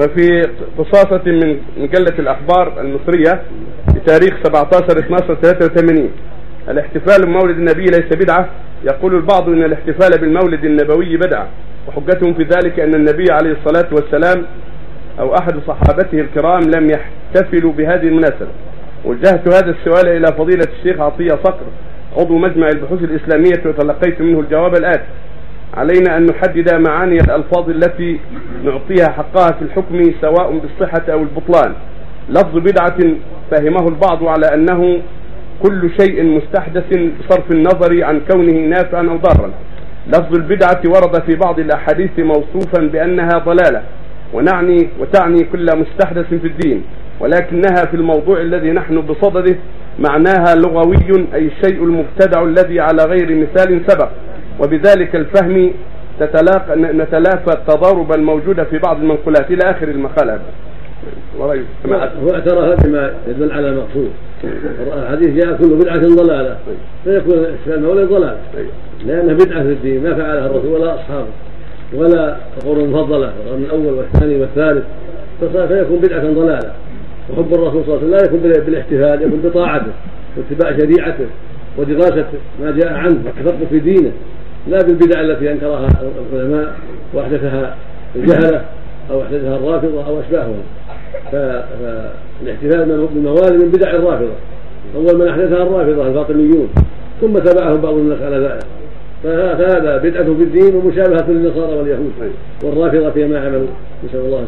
وفي قصاصة من مجلة الأخبار المصرية بتاريخ 17 12 83 الاحتفال بمولد النبي ليس بدعة. يقول البعض أن الاحتفال بالمولد النبوي بدعة وحجتهم في ذلك أن النبي عليه الصلاة والسلام أو أحد صحابته الكرام لم يحتفلوا بهذه المناسبة. وجهت هذا السؤال إلى فضيلة الشيخ عطية صقر عضو مجمع البحوث الإسلامية وتلقيت منه الجواب الآتي. علينا أن نحدد معاني الألفاظ التي نعطيها حقها في الحكم سواء بالصحة أو البطلان. لفظ بدعة فهمه البعض على أنه كل شيء مستحدث بصرف النظر عن كونه نافعا أو ضارا. لفظ البدعة ورد في بعض الأحاديث موصوفا بأنها ضلالة ونعني وتعني كل مستحدث في الدين ولكنها في الموضوع الذي نحن بصدده معناها لغوي أي الشيء المبتدع الذي على غير مثال سبق. وبذلك الفهم تتلاقى نتلافى التضارب الموجودة في بعض المنقولات إلى آخر المقالة. هو اعترف بما يدل على المقصود. الحديث جاء كل بدعة ضلالة. فيكون إشكال المولد ضلالة لأنها بدعة في الدين ما فعلها الرسول ولا أصحابه. ولا القرون المفضلة القرن الأول والثاني والثالث. فيكون بدعة ضلالة. وحب الرسول صلى الله عليه وسلم لا يكون بالاحتفال يكون بطاعته واتباع شريعته ودراسة ما جاء عنه والتفقه في دينه. لا بالبدع التي أنكرها العلماء وأحدثها الجهلة أو أحدثها الرافضة أو أشباههم. فالاحتفال بالموالد من بدع الرافضة. أول من أحدثها الرافضة الفاطميون. ثم تبعهم بعض الناس على ذلك. فهذا بدعة في الدين ومشابهة للنصارى واليهود والرافضة فيما عملوا نسأل الله